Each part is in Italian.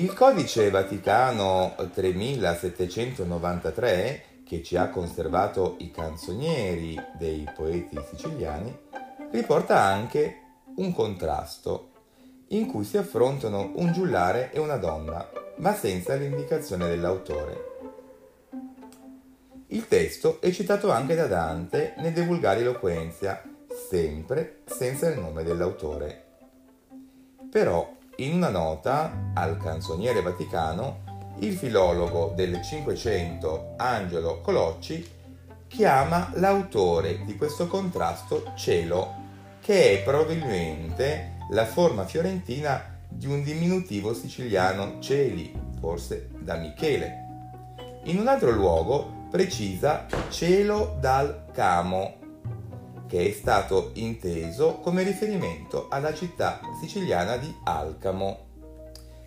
Il codice Vaticano 3793, che ci ha conservato i canzonieri dei poeti siciliani, riporta anche un contrasto in cui si affrontano un giullare e una donna, ma senza l'indicazione dell'autore. Il testo è citato anche da Dante nei De Vulgari Eloquenzia, sempre senza il nome dell'autore. Però in una nota al canzoniere vaticano, il filologo del Cinquecento Angelo Colocci chiama l'autore di questo contrasto cielo, che è probabilmente la forma fiorentina di un diminutivo siciliano celi, forse da Michele. In un altro luogo precisa cielo dal Camo, che è stato inteso come riferimento alla città siciliana di Alcamo.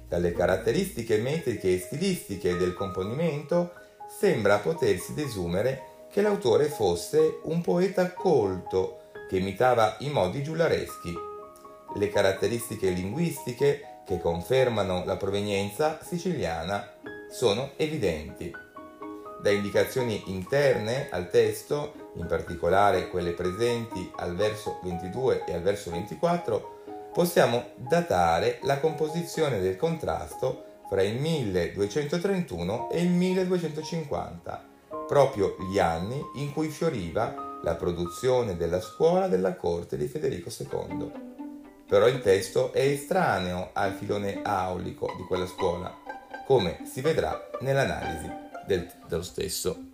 Dalle caratteristiche metriche e stilistiche del componimento sembra potersi desumere che l'autore fosse un poeta colto che imitava i modi giullareschi. Le caratteristiche linguistiche che confermano la provenienza siciliana sono evidenti. Da indicazioni interne al testo in particolare quelle presenti al verso 22 e al verso 24, possiamo datare la composizione del contrasto fra il 1231 e il 1250, proprio gli anni in cui fioriva la produzione della scuola della corte di Federico II. Però il testo è estraneo al filone aulico di quella scuola, come si vedrà nell'analisi del, dello stesso.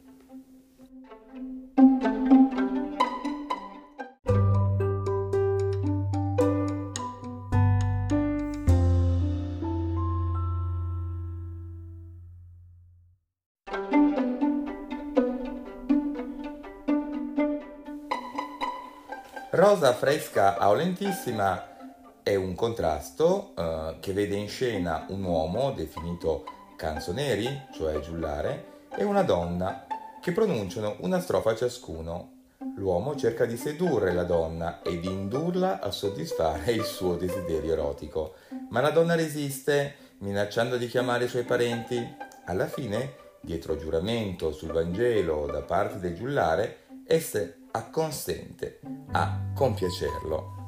Rosa fresca aulentissima è un contrasto eh, che vede in scena un uomo definito canzoneri, cioè giullare, e una donna che pronunciano una strofa ciascuno. L'uomo cerca di sedurre la donna e di indurla a soddisfare il suo desiderio erotico, ma la donna resiste, minacciando di chiamare i suoi parenti. Alla fine, dietro giuramento sul Vangelo da parte del giullare, esse acconsente a compiacerlo.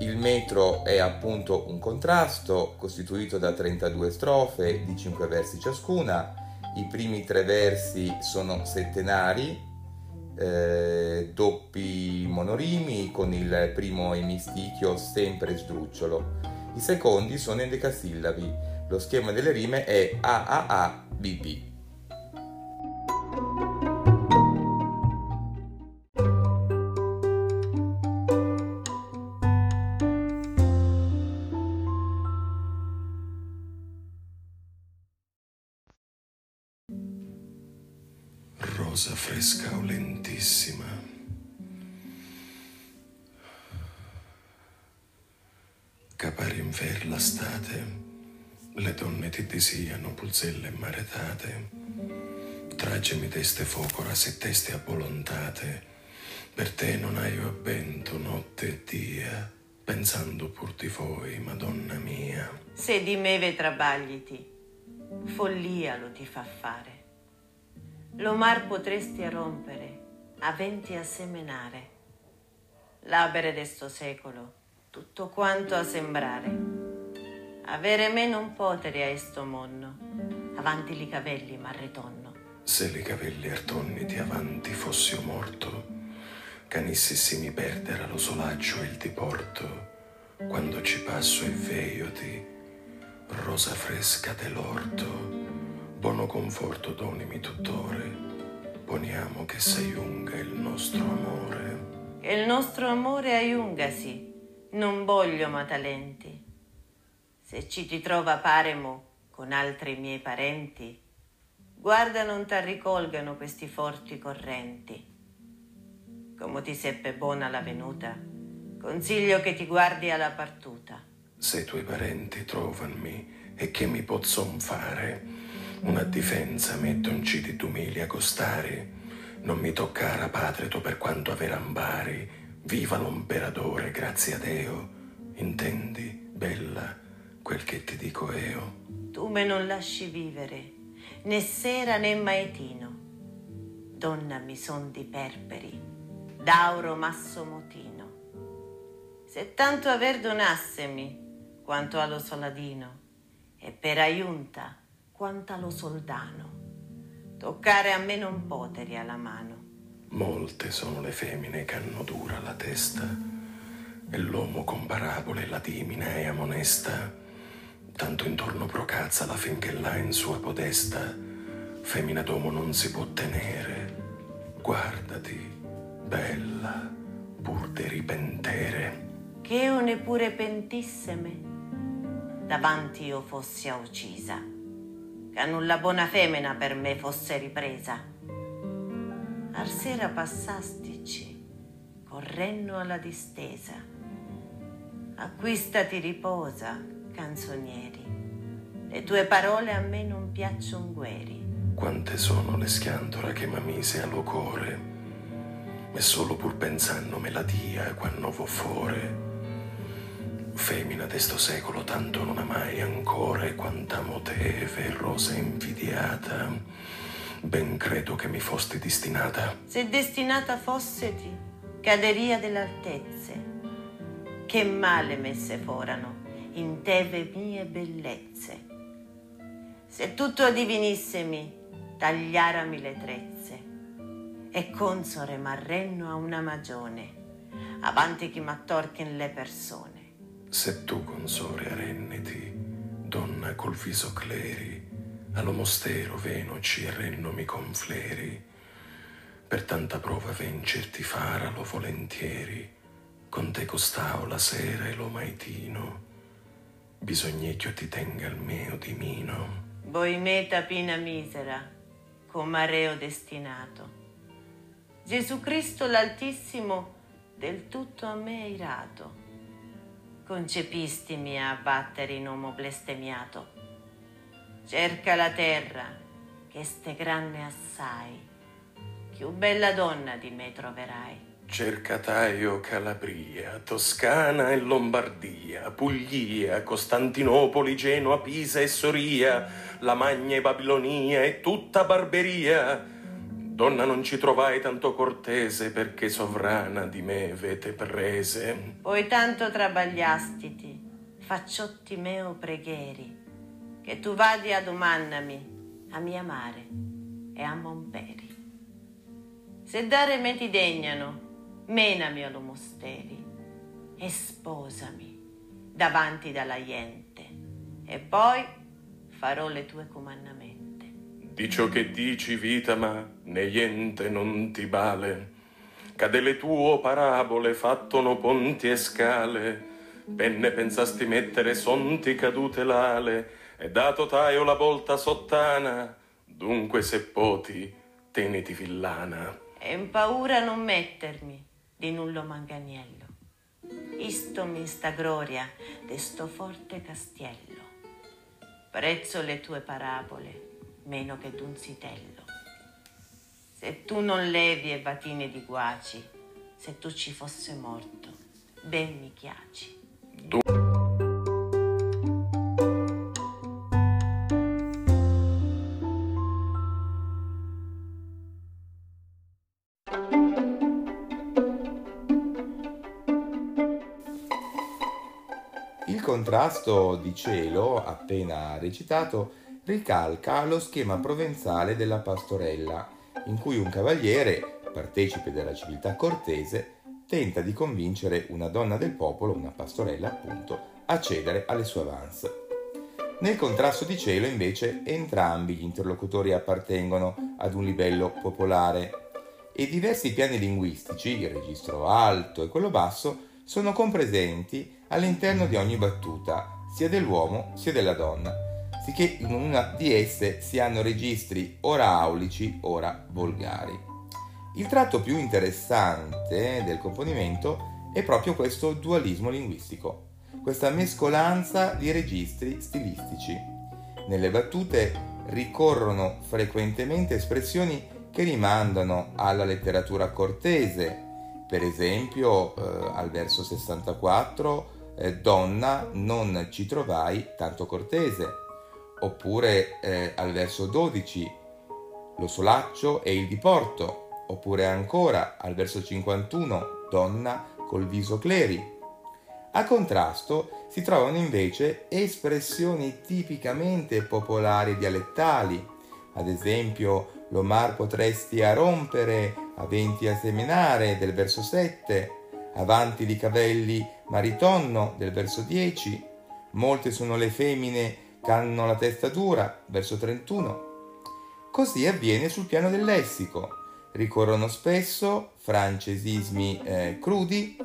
Il metro è appunto un contrasto costituito da 32 strofe di 5 versi ciascuna. I primi tre versi sono settenari, eh, doppi monorimi con il primo emistichio sempre sdrucciolo. I secondi sono in decasillabi. Lo schema delle rime è AAABB. Capari in ver l'estate, le donne ti desiano pulzelle maretate, tragemi teste focora se teste abbolontate, per te non hai abbento notte e dia, pensando pur di voi, Madonna mia. Se di me ve trabagliti, follia lo ti fa fare lo mar potresti a rompere, aventi a semenare. L'abere d'esto secolo, tutto quanto a sembrare. Avere me non potere a esto monno, avanti li cavelli marretonno. Se li cavelli artonniti avanti fossi morto, canissi mi perdere lo solaccio e il diporto, quando ci passo e veioti, rosa fresca dell'orto, Buono conforto donimi tuttore, poniamo che s'aiunga il nostro amore. Che il nostro amore aiungasi, non voglio matalenti. Se ci ti trova paremo con altri miei parenti, guarda non t'arricolgano questi forti correnti. Come ti seppe buona la venuta, consiglio che ti guardi alla partuta. Se i tuoi parenti trovanmi e che mi pozzon fare, una difensa metto in citi t'umili a costare. Non mi toccare, padre, tu per quanto aver ambari. Viva l'imperatore, grazie a Deo. Intendi, bella, quel che ti dico io. Tu me non lasci vivere, né sera né maitino. Donna mi son di perperi, d'auro masso motino. Se tanto aver donassemi quanto allo soladino, e per aiunta quanto allo soldano, toccare a me non poteri alla mano. Molte sono le femmine che hanno dura la testa, e l'uomo con parabole la dimina e amonesta, tanto intorno procazza finché là in sua podesta, femmina d'uomo non si può tenere. Guardati, bella, pur de ripentere. Che io neppure pentisseme, davanti io fossi uccisa, che nulla buona femmina per me fosse ripresa Al sera passastici, correndo alla distesa. Acquistati riposa, canzonieri. Le tue parole a me non piacciono gueri. Quante sono le schiantora che m'amise allo core, e solo pur pensando me la dia quando vo fore. Femina d'esto secolo tanto non amai ancora, e quanta moteve rosa invidiata ben credo che mi fosti destinata. Se destinata fosseti, caderia delle altezze, che male messe forano in teve mie bellezze. Se tutto adivinissemi, tagliarami le trezze, e consore marrenno a una magione, avanti chi m'attorchen le persone. Se tu consore arrenniti, donna col viso cleri, allo mostero venoci e renno mi confleri, per tanta prova vencerti faralo volentieri, con te costao la sera e lo maitino, bisognecchio ti tenga il mio dimino. Voi me tapina misera, con mareo destinato. Gesù Cristo l'Altissimo del tutto a me irato. Concepistimi a battere in uomo blestemiato cerca la terra, che ste grande assai, più bella donna di me troverai. Cerca Taio Calabria, Toscana e Lombardia, Puglia, Costantinopoli, Genoa, Pisa e Soria, la Magna e Babilonia e tutta Barberia. Donna non ci trovai tanto cortese perché sovrana di me vete prese. Poi tanto trabagliastiti, facciotti meo preghieri, che tu vadi a domandami a mia mare e a Momperi. Se dare me ti degnano, menami allo mosteri e sposami davanti dalla gente e poi farò le tue comandamenti. Di ciò che dici, vita, ma niente non ti vale, che delle tue parabole fattono ponti e scale, penne pensasti mettere sonti cadute l'ale, e dato taio la volta sottana, dunque se poti, teniti villana. E in paura non mettermi di nullo manganiello. Isto mi sta gloria de sto forte castiello. Prezzo le tue parabole meno che d'un sitello. Se tu non levi e batine di guaci, se tu ci fosse morto, ben mi chiaci. Du- contrasto di cielo, appena recitato, ricalca lo schema provenzale della pastorella, in cui un cavaliere, partecipe della civiltà cortese, tenta di convincere una donna del popolo, una pastorella appunto, a cedere alle sue avance. Nel contrasto di cielo invece entrambi gli interlocutori appartengono ad un livello popolare e diversi piani linguistici, il registro alto e quello basso, sono compresenti all'interno di ogni battuta, sia dell'uomo sia della donna, sicché in una di esse si hanno registri ora aulici, ora volgari. Il tratto più interessante del componimento è proprio questo dualismo linguistico, questa mescolanza di registri stilistici. Nelle battute ricorrono frequentemente espressioni che rimandano alla letteratura cortese, per esempio eh, al verso 64 eh, donna non ci trovai tanto cortese, oppure eh, al verso 12 lo solaccio e il diporto, oppure ancora al verso 51 donna col viso cleri. A contrasto si trovano invece espressioni tipicamente popolari dialettali, ad esempio l'omar potresti a rompere, aventi a seminare del verso 7, avanti di cavelli maritonno del verso 10, molte sono le femmine che hanno la testa dura, verso 31. Così avviene sul piano del lessico. Ricorrono spesso francesismi eh, crudi,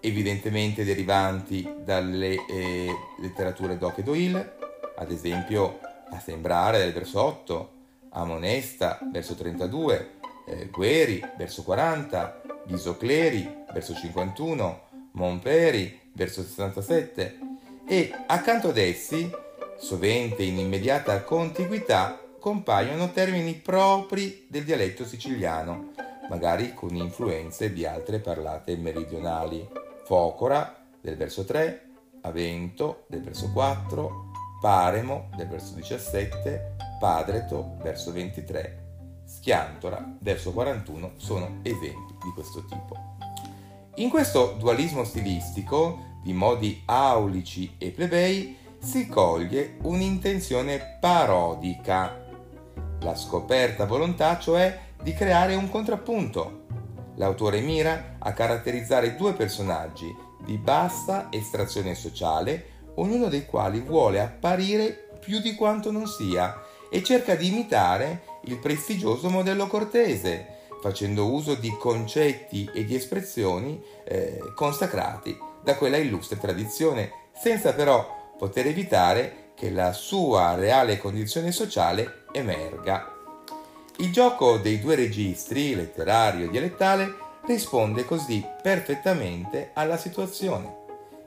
evidentemente derivanti dalle eh, letterature d'Oc e Doyle, ad esempio a sembrare del verso 8, Amonesta, verso 32, eh, Gueri, verso 40, Bisocleri, verso 51, Monperi, verso 67, e accanto ad essi, sovente in immediata contiguità, compaiono termini propri del dialetto siciliano, magari con influenze di altre parlate meridionali. Focora del verso 3, Avento del verso 4, Paremo del verso 17, Padreto verso 23, Schiantora verso 41 sono esempi di questo tipo. In questo dualismo stilistico di modi aulici e plebei si coglie un'intenzione parodica, la scoperta volontà cioè di creare un contrappunto. L'autore mira a caratterizzare due personaggi di bassa estrazione sociale, ognuno dei quali vuole apparire più di quanto non sia e cerca di imitare il prestigioso modello cortese, facendo uso di concetti e di espressioni eh, consacrati da quella illustre tradizione, senza però poter evitare che la sua reale condizione sociale emerga. Il gioco dei due registri, letterario e dialettale, risponde così perfettamente alla situazione.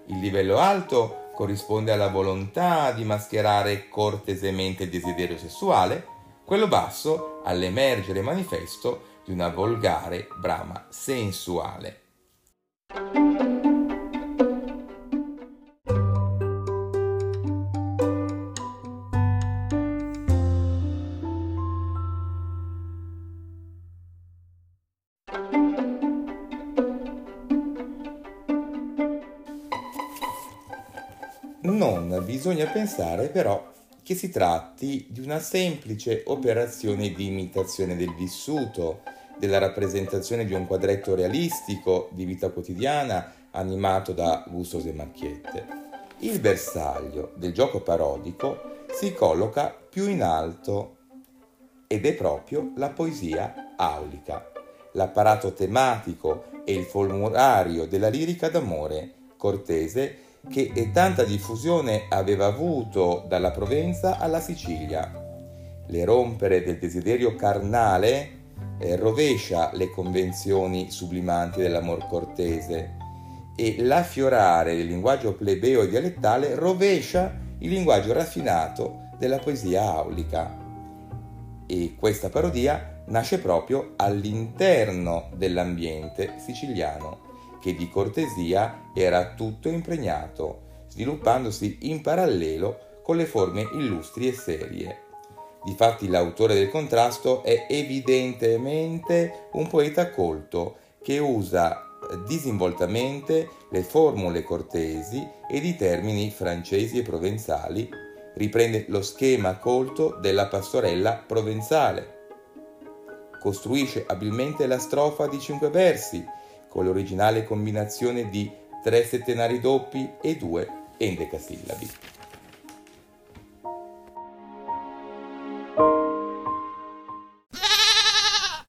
Il livello alto corrisponde alla volontà di mascherare cortesemente il desiderio sessuale, quello basso all'emergere manifesto di una volgare brama sensuale. Non bisogna pensare però che si tratti di una semplice operazione di imitazione del vissuto, della rappresentazione di un quadretto realistico di vita quotidiana animato da Gustos e Macchiette. Il bersaglio del gioco parodico si colloca più in alto ed è proprio la poesia aulica, l'apparato tematico e il formulario della lirica d'amore cortese che tanta diffusione aveva avuto dalla Provenza alla Sicilia. L'erompere del desiderio carnale eh, rovescia le convenzioni sublimanti dell'amor cortese e l'affiorare del linguaggio plebeo e dialettale rovescia il linguaggio raffinato della poesia aulica. E questa parodia nasce proprio all'interno dell'ambiente siciliano che di cortesia era tutto impregnato, sviluppandosi in parallelo con le forme illustri e serie. Difatti l'autore del contrasto è evidentemente un poeta colto che usa disinvoltamente le formule cortesi ed i termini francesi e provenzali, riprende lo schema colto della pastorella provenzale, costruisce abilmente la strofa di cinque versi con l'originale combinazione di tre settenari doppi e due endecasillabi.